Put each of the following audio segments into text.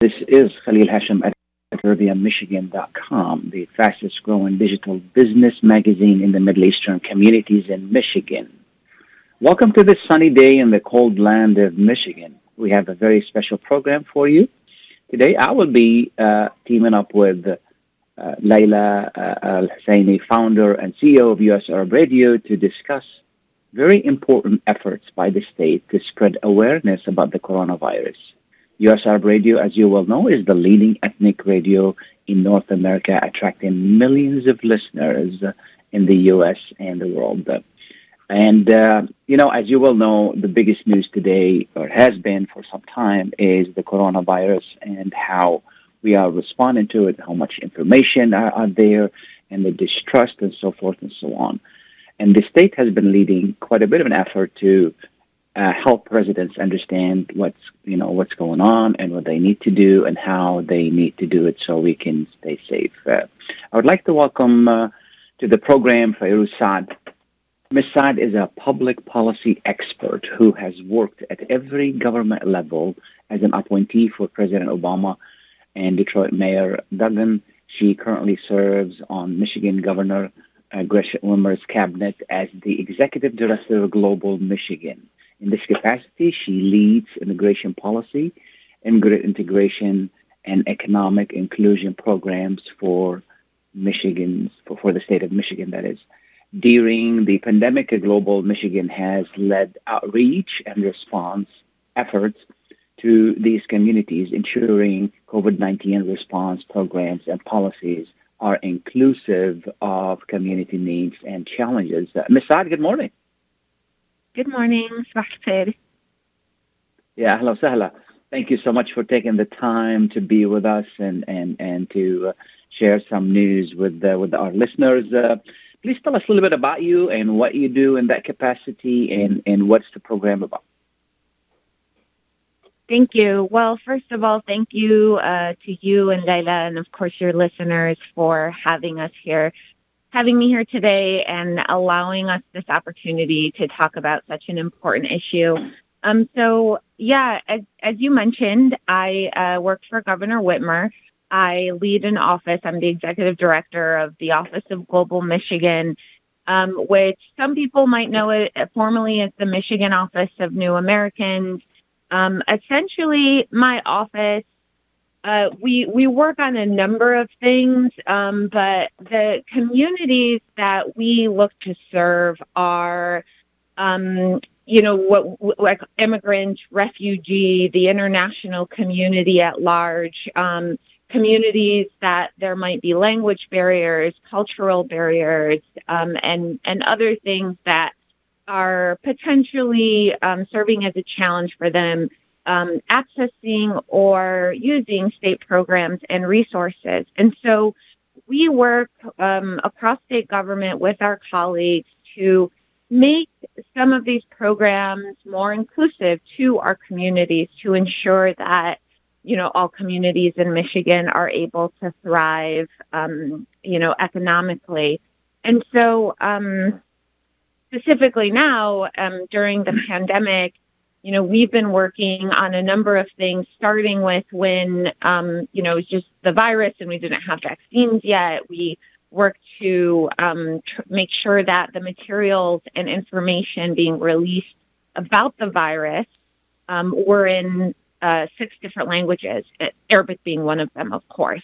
This is Khalil Hashim at ArabiaMichigan.com, the fastest growing digital business magazine in the Middle Eastern communities in Michigan. Welcome to this sunny day in the cold land of Michigan. We have a very special program for you. Today, I will be uh, teaming up with uh, Laila uh, Al Husseini, founder and CEO of US Arab Radio, to discuss very important efforts by the state to spread awareness about the coronavirus. US Arab Radio, as you well know, is the leading ethnic radio in North America, attracting millions of listeners in the US and the world. And, uh, you know, as you well know, the biggest news today, or has been for some time, is the coronavirus and how we are responding to it, how much information are, are there, and the distrust and so forth and so on. And the state has been leading quite a bit of an effort to uh, help residents understand what's you know what's going on and what they need to do and how they need to do it so we can stay safe. Uh, I would like to welcome uh, to the program Fayrouz Saad. Ms. Saad is a public policy expert who has worked at every government level as an appointee for President Obama and Detroit Mayor Duggan. She currently serves on Michigan Governor uh, Gretchen Whitmer's cabinet as the executive director of Global Michigan. In this capacity, she leads immigration policy, immigrant integration, and economic inclusion programs for Michigan's for, for the state of Michigan. That is, during the pandemic, Global Michigan has led outreach and response efforts to these communities, ensuring COVID 19 response programs and policies are inclusive of community needs and challenges. Uh, Ms. Saad, good morning. Good morning. Sabah. Yeah, hello, sahla. Thank you so much for taking the time to be with us and and and to uh, share some news with uh, with our listeners. Uh, please tell us a little bit about you and what you do in that capacity, and and what's the program about. Thank you. Well, first of all, thank you uh, to you and Laila, and of course your listeners for having us here having me here today and allowing us this opportunity to talk about such an important issue. Um, so, yeah, as, as you mentioned, I uh, work for Governor Whitmer. I lead an office. I'm the executive director of the Office of Global Michigan, um, which some people might know it formally as the Michigan Office of New Americans. Um, essentially, my office uh, we we work on a number of things, um, but the communities that we look to serve are, um, you know, what like immigrant, refugee, the international community at large, um, communities that there might be language barriers, cultural barriers, um, and and other things that are potentially um, serving as a challenge for them um, accessing or using state programs and resources. And so we work um, across state government with our colleagues to make some of these programs more inclusive to our communities to ensure that you know all communities in Michigan are able to thrive um, you know economically and so um, specifically now um, during the pandemic you know, we've been working on a number of things, starting with when, um, you know, it was just the virus and we didn't have vaccines yet. We worked to um, tr- make sure that the materials and information being released about the virus um, were in uh, six different languages, Arabic being one of them, of course.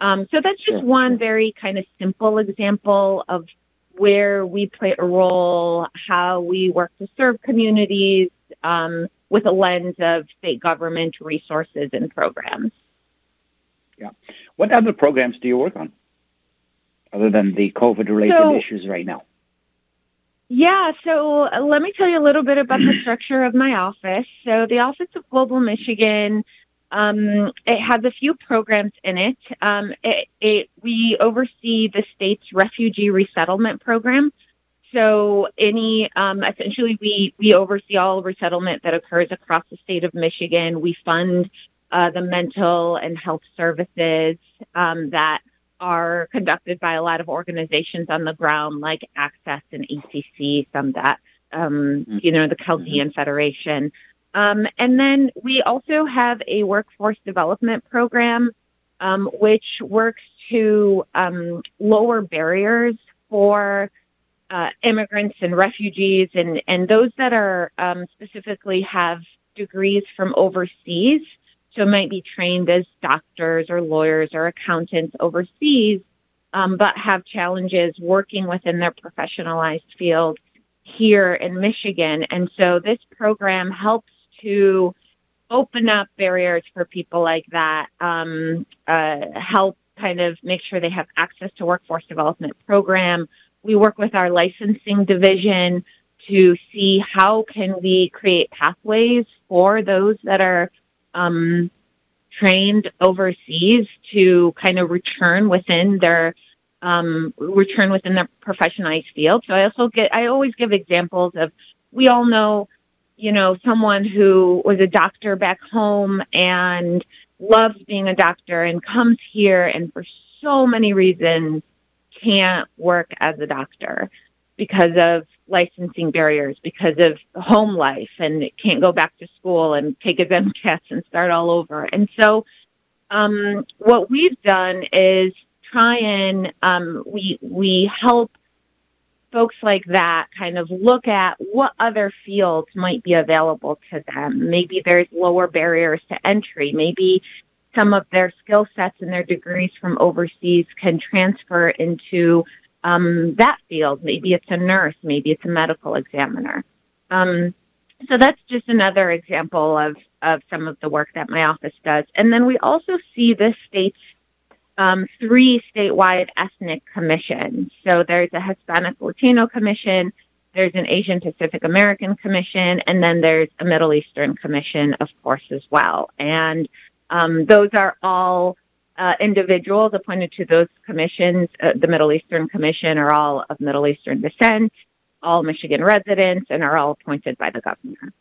Um, so that's just one very kind of simple example of where we play a role, how we work to serve communities, um, with a lens of state government resources and programs. Yeah. What other programs do you work on other than the COVID related so, issues right now? Yeah, so uh, let me tell you a little bit about the structure of my office. So, the Office of Global Michigan, um, it has a few programs in it. Um, it, it. We oversee the state's refugee resettlement program, so any um, essentially we we oversee all resettlement that occurs across the state of Michigan. We fund uh, the mental and health services um, that are conducted by a lot of organizations on the ground, like Access and ACC, some that um, mm-hmm. you know the Chaldean mm-hmm. Federation. Um, and then we also have a workforce development program, um, which works to um, lower barriers for uh, immigrants and refugees and, and those that are um, specifically have degrees from overseas. So might be trained as doctors or lawyers or accountants overseas, um, but have challenges working within their professionalized field here in Michigan. And so this program helps to open up barriers for people like that, um, uh, help kind of make sure they have access to workforce development program. We work with our licensing division to see how can we create pathways for those that are um, trained overseas to kind of return within their um, return within their professionalized field. So I also get I always give examples of we all know you know, someone who was a doctor back home and loves being a doctor and comes here and for so many reasons can't work as a doctor because of licensing barriers, because of home life, and can't go back to school and take his MCATs and start all over. And so, um, what we've done is try and um, we we help folks like that kind of look at what other fields might be available to them. Maybe there's lower barriers to entry. Maybe some of their skill sets and their degrees from overseas can transfer into um, that field. Maybe it's a nurse, maybe it's a medical examiner. Um, so that's just another example of, of some of the work that my office does. And then we also see this state's um, three statewide ethnic commissions. So there's a Hispanic Latino commission, there's an Asian Pacific American commission, and then there's a Middle Eastern commission, of course, as well. And um, those are all uh, individuals appointed to those commissions. Uh, the Middle Eastern Commission are all of Middle Eastern descent, all Michigan residents, and are all appointed by the governor.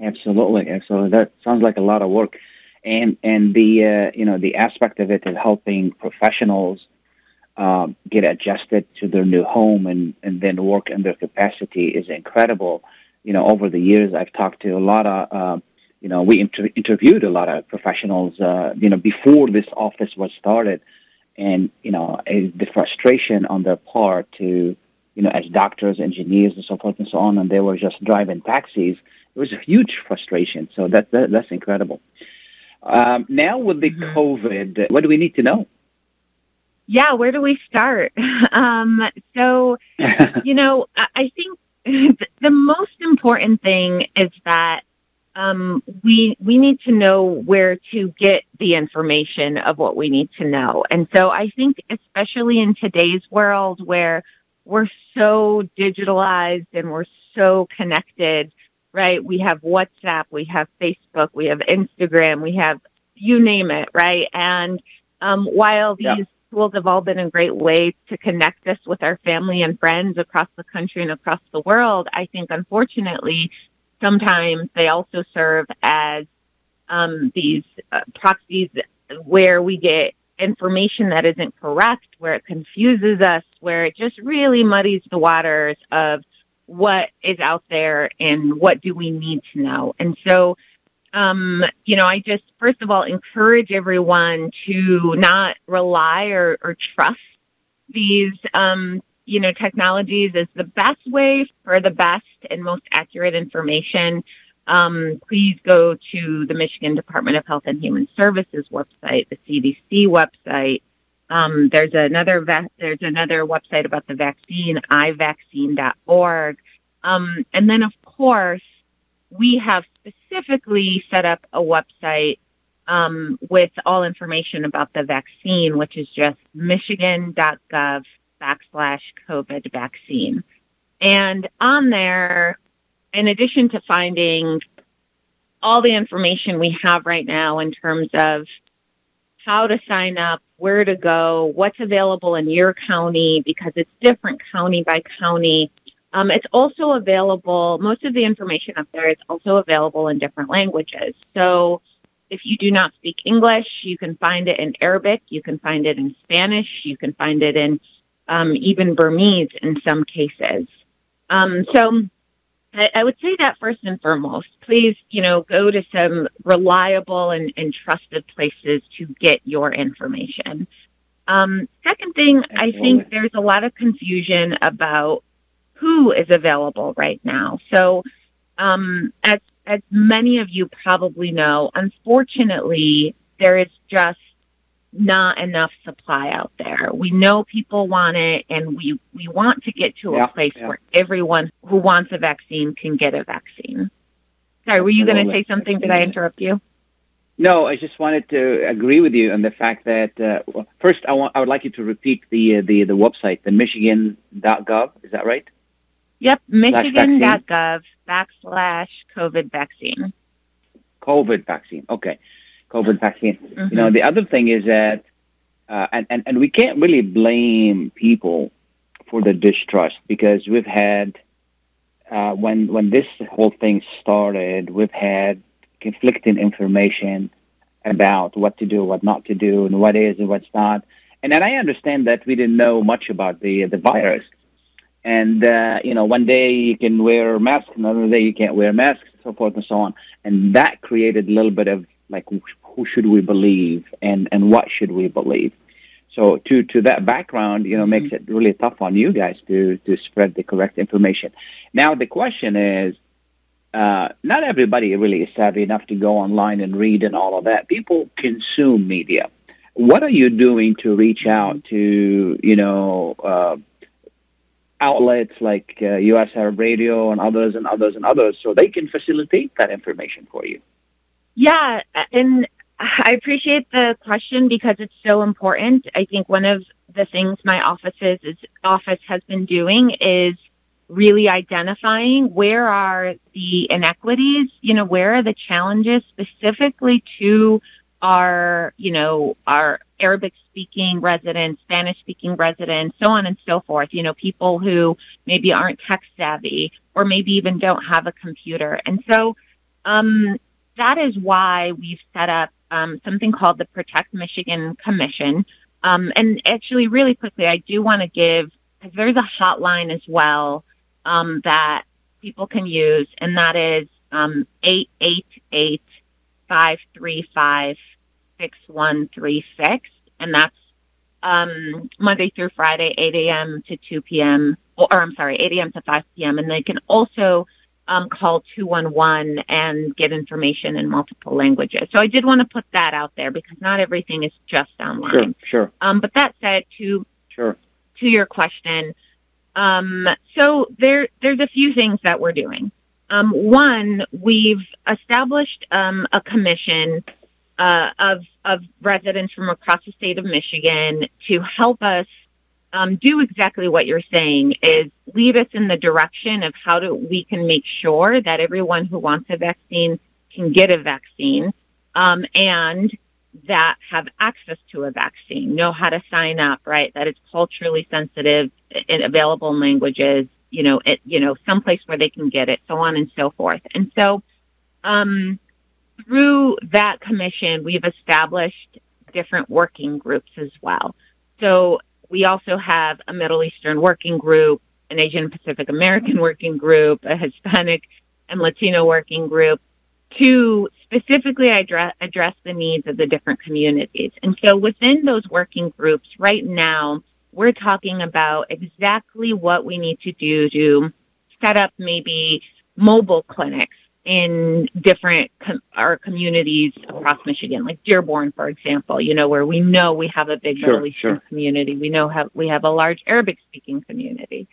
Absolutely, absolutely. That sounds like a lot of work and and the uh, you know the aspect of it of helping professionals um, get adjusted to their new home and and then work in their capacity is incredible. You know, over the years, I've talked to a lot of uh, you know we inter- interviewed a lot of professionals. Uh, you know, before this office was started, and you know the frustration on their part to you know as doctors, engineers, and so forth and so on, and they were just driving taxis. It was a huge frustration. So that, that that's incredible. Um, now with the mm-hmm. COVID, what do we need to know? Yeah, where do we start? Um, so, you know, I think the most important thing is that um, we we need to know where to get the information of what we need to know. And so I think especially in today's world where we're so digitalized and we're so connected, right? We have WhatsApp, we have Facebook, we have Instagram, we have you name it, right? And um, while these yeah. tools have all been a great way to connect us with our family and friends across the country and across the world, I think unfortunately sometimes they also serve as um, these uh, proxies where we get information that isn't correct, where it confuses us, where it just really muddies the waters of what is out there and what do we need to know. And so, um, you know, I just first of all encourage everyone to not rely or, or trust these, um, you know, technologies is the best way for the best and most accurate information. Um, please go to the Michigan Department of Health and Human Services website, the CDC website. Um, there's another va- there's another website about the vaccine, ivaccine.org. Um, and then, of course, we have specifically set up a website um, with all information about the vaccine, which is just michigan.gov backslash COVID vaccine. And on there, in addition to finding all the information we have right now in terms of how to sign up, where to go, what's available in your county, because it's different county by county, um, it's also available, most of the information up there is also available in different languages. So if you do not speak English, you can find it in Arabic, you can find it in Spanish, you can find it in um, even Burmese in some cases. Um, so I, I would say that first and foremost. Please, you know, go to some reliable and, and trusted places to get your information. Um, second thing, I think there's a lot of confusion about who is available right now. So, um, as as many of you probably know, unfortunately, there is just not enough supply out there. We know people want it, and we, we want to get to Yeah, a place yeah. where everyone who wants a vaccine can get a vaccine. Sorry, were you going to say something? Did I interrupt you? No, I just wanted to agree with you on the fact that uh, well, first I want I would like you to repeat the uh, the the website, the Michigan.gov. Is that right? Yep, michigan.gov backslash COVID vaccine. COVID vaccine. Okay, COVID vaccine. Mhm. You know, the other thing is that, uh, and, and and we can't really blame people for the distrust because we've had uh, when when this whole thing started, we've had conflicting information about what to do, what not to do, and what is and what's not. And then I understand that we didn't know much about the the virus. And uh, you know, one day you can wear a mask, another day you can't wear a mask, so forth and so on. And that created a little bit of like, who should we believe, and and what should we believe? So to to that background, you know, makes it really tough on you guys to to spread the correct information. Now the question is, uh, not everybody really is savvy enough to go online and read and all of that. People consume media. What are you doing to reach out to you know uh, outlets like uh, U.S. Arab Radio and others and others and others so they can facilitate that information for you? Yeah, and I appreciate the question because it's so important. I think one of the things my offices is, office has been doing is really identifying where are the inequities, you know, where are the challenges specifically to our, you know, our Arabic speaking residents, Spanish speaking residents, so on and so forth, you know, people who maybe aren't tech savvy or maybe even don't have a computer. And so um, that is why we've set up um, something called the Protect Michigan Commission. Um, and actually, really quickly, I do want to give, because there's a hotline as well um, that people can use, and that is um, 888 535 6136. And that's um, Monday through Friday, 8 a.m. to 2 p.m., or, or I'm sorry, 8 a.m. to 5 p.m. And they can also um, call 211 and get information in multiple languages. So I did want to put that out there because not everything is just Sure, online. sure, Um, but that said, to sure. to your question, um, so there there's a few things that we're doing. Um, one, we've established um, a commission uh, of of residents from across the state of Michigan to help us um, do exactly what you're saying is lead us in the direction of how do we can make sure that everyone who wants a vaccine can get a vaccine um, and that have access to a vaccine know how to sign up right? That it's culturally sensitive and available in languages you know it you know someplace where they can get it so on and so forth. And so um, through that commission we've established different working groups as well. So we also have a Middle Eastern working group, an Asian Pacific American working group, a Hispanic and Latino working group to specifically address, address the needs of the different communities. And so within those working groups right now, we're talking about exactly what we need to do to set up maybe mobile clinics in different com- our communities across Michigan, like Dearborn, for example, you know, where we know we have a big Sure, Middle Eastern sure. community. We know have we have a large Arabic speaking community.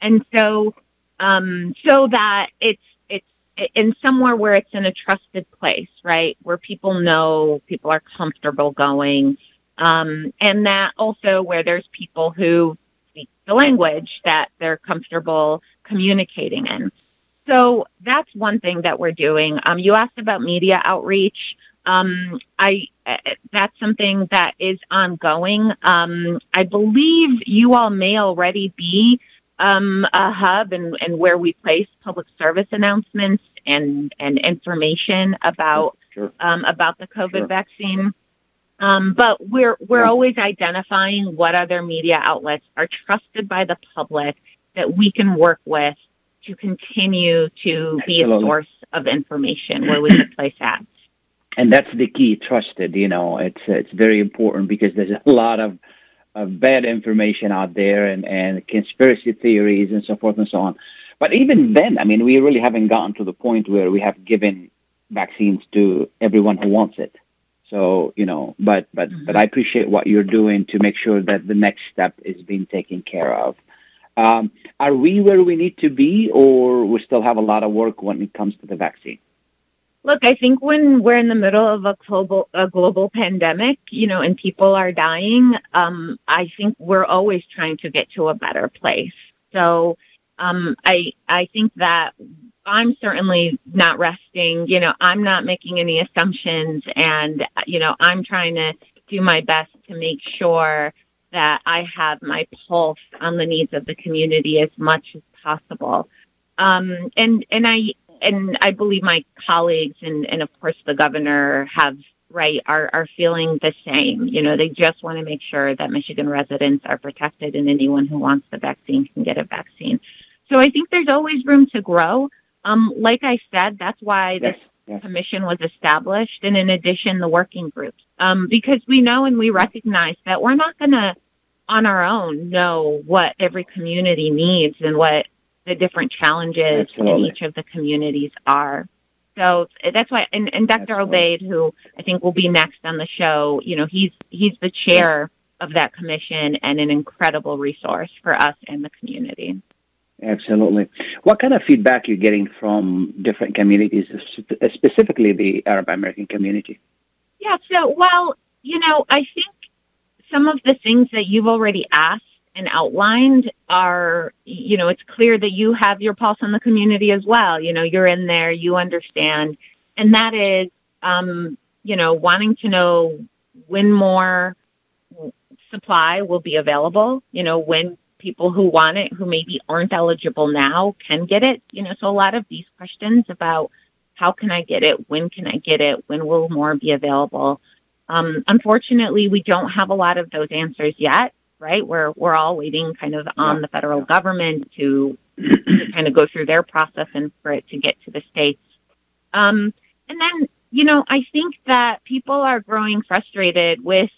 And so um so that it's it's in somewhere where it's in a trusted place, right? Where people know people are comfortable going. Um and that also where there's people who speak the language that they're comfortable communicating in. So that's one thing that we're doing. Um, you asked about media outreach. Um, I uh, that's something that is ongoing. Um, I believe you all may already be um, a hub and, and where we place public service announcements and and information about Sure. um, about the COVID Sure. vaccine. Um, but we're we're always identifying what other media outlets are trusted by the public that we can work with to continue to be Absolutely. a source of information where we could place ads. And that's the key, trusted. You know, it's it's very important because there's a lot of of bad information out there and, and conspiracy theories and so forth and so on. But even then, I mean, we really haven't gotten to the point where we have given vaccines to everyone who wants it. So you know, but but mm-hmm. but I appreciate what you're doing to make sure that the next step is being taken care of. Um, are we where we need to be, or we still have a lot of work when it comes to the vaccine? Look, I think when we're in the middle of a global a global pandemic, you know, and people are dying, um, I think we're always trying to get to a better place. So um, I I think that I'm certainly not resting. You know, I'm not making any assumptions, and you know, I'm trying to do my best to make sure that I have my pulse on the needs of the community as much as possible. Um, and and I and I believe my colleagues and, and of course the governor have right are are feeling the same. You know, they just want to make sure that Michigan residents are protected and anyone who wants the vaccine can get a vaccine. So I think there's always room to grow. Um, like I said, that's why this yes. commission was established, and in addition, the working groups, um, because we know and we recognize that we're not going to on our own know what every community needs and what the different challenges Absolutely. in each of the communities are. So that's why, and, and Dr. Absolutely. Obaid, who I think will be next on the show, you know, he's he's the chair of that commission and an incredible resource for us and the community. Absolutely. What kind of feedback you're getting from different communities, specifically the Arab American community? Yeah. So, well, you know, I think some of the things that you've already asked and outlined are, you know, it's clear that you have your pulse on the community as well. You know, you're in there, you understand. And that is, um, you know, wanting to know when more supply will be available, you know, when people who want it, who maybe aren't eligible now, can get it. You know, so a lot of these questions about how can I get it? When can I get it? When will more be available? Um, unfortunately, we don't have a lot of those answers yet, right? We're we're all waiting kind of on the federal government to, to kind of go through their process and for it to get to the states. Um, and then, you know, I think that people are growing frustrated with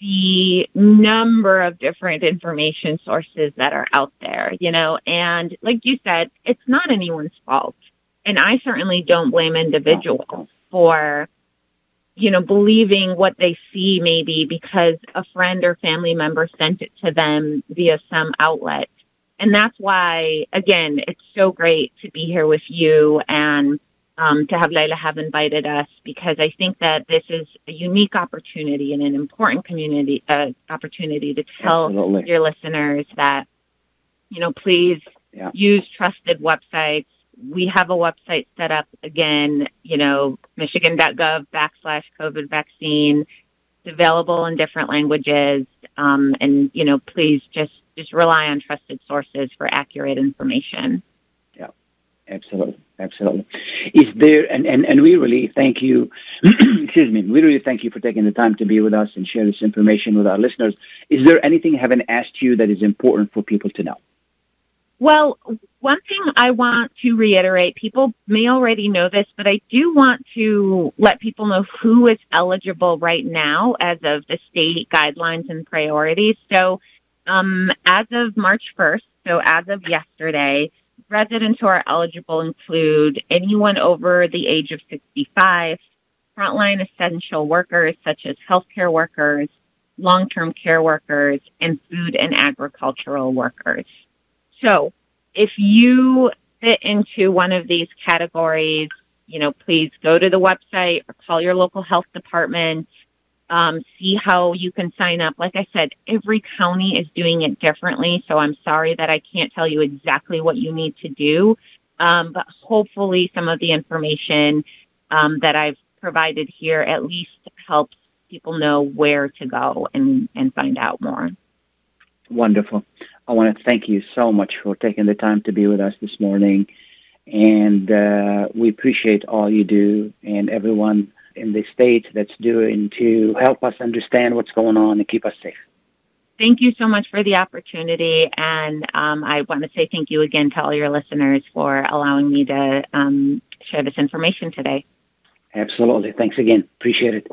the number of different information sources that are out there, you know, and like you said, it's not anyone's fault. And I certainly don't blame individuals for you know, believing what they see maybe because a friend or family member sent it to them via some outlet. And that's why, again, it's so great to be here with you and um, to have Laila have invited us because I think that this is a unique opportunity and an important community uh, opportunity to tell Absolutely. your listeners that, you know, please yeah. use trusted websites we have a website set up again, you know, michigan.gov backslash COVID vaccine. It's available in different languages. Um, and, you know, please just, just rely on trusted sources for accurate information. Yeah, absolutely. Absolutely. Is there, and, and, and we really thank you, excuse me, we really thank you for taking the time to be with us and share this information with our listeners. Is there anything I haven't asked you that is important for people to know? Well, one thing I want to reiterate people may already know this, but I do want to let people know who is eligible right now as of the state guidelines and priorities. So, um, as of March 1st, so as of yesterday, residents who are eligible include anyone over the age of 65, frontline essential workers such as healthcare workers, long term care workers, and food and agricultural workers. So if you fit into one of these categories, you know, please go to the website or call your local health department. Um, see how you can sign up. Like I said, every county is doing it differently. So I'm sorry that I can't tell you exactly what you need to do. Um, but hopefully, some of the information um, that I've provided here at least helps people know where to go and, and find out more. Wonderful. I want to thank you so much for taking the time to be with us this morning. And uh, we appreciate all you do and everyone in the States that's doing to help us understand what's going on and keep us safe. thank you so much for the opportunity. And um, I want to say thank you again to all your listeners for allowing me to um, share this information today. Absolutely. Thanks again. Appreciate it.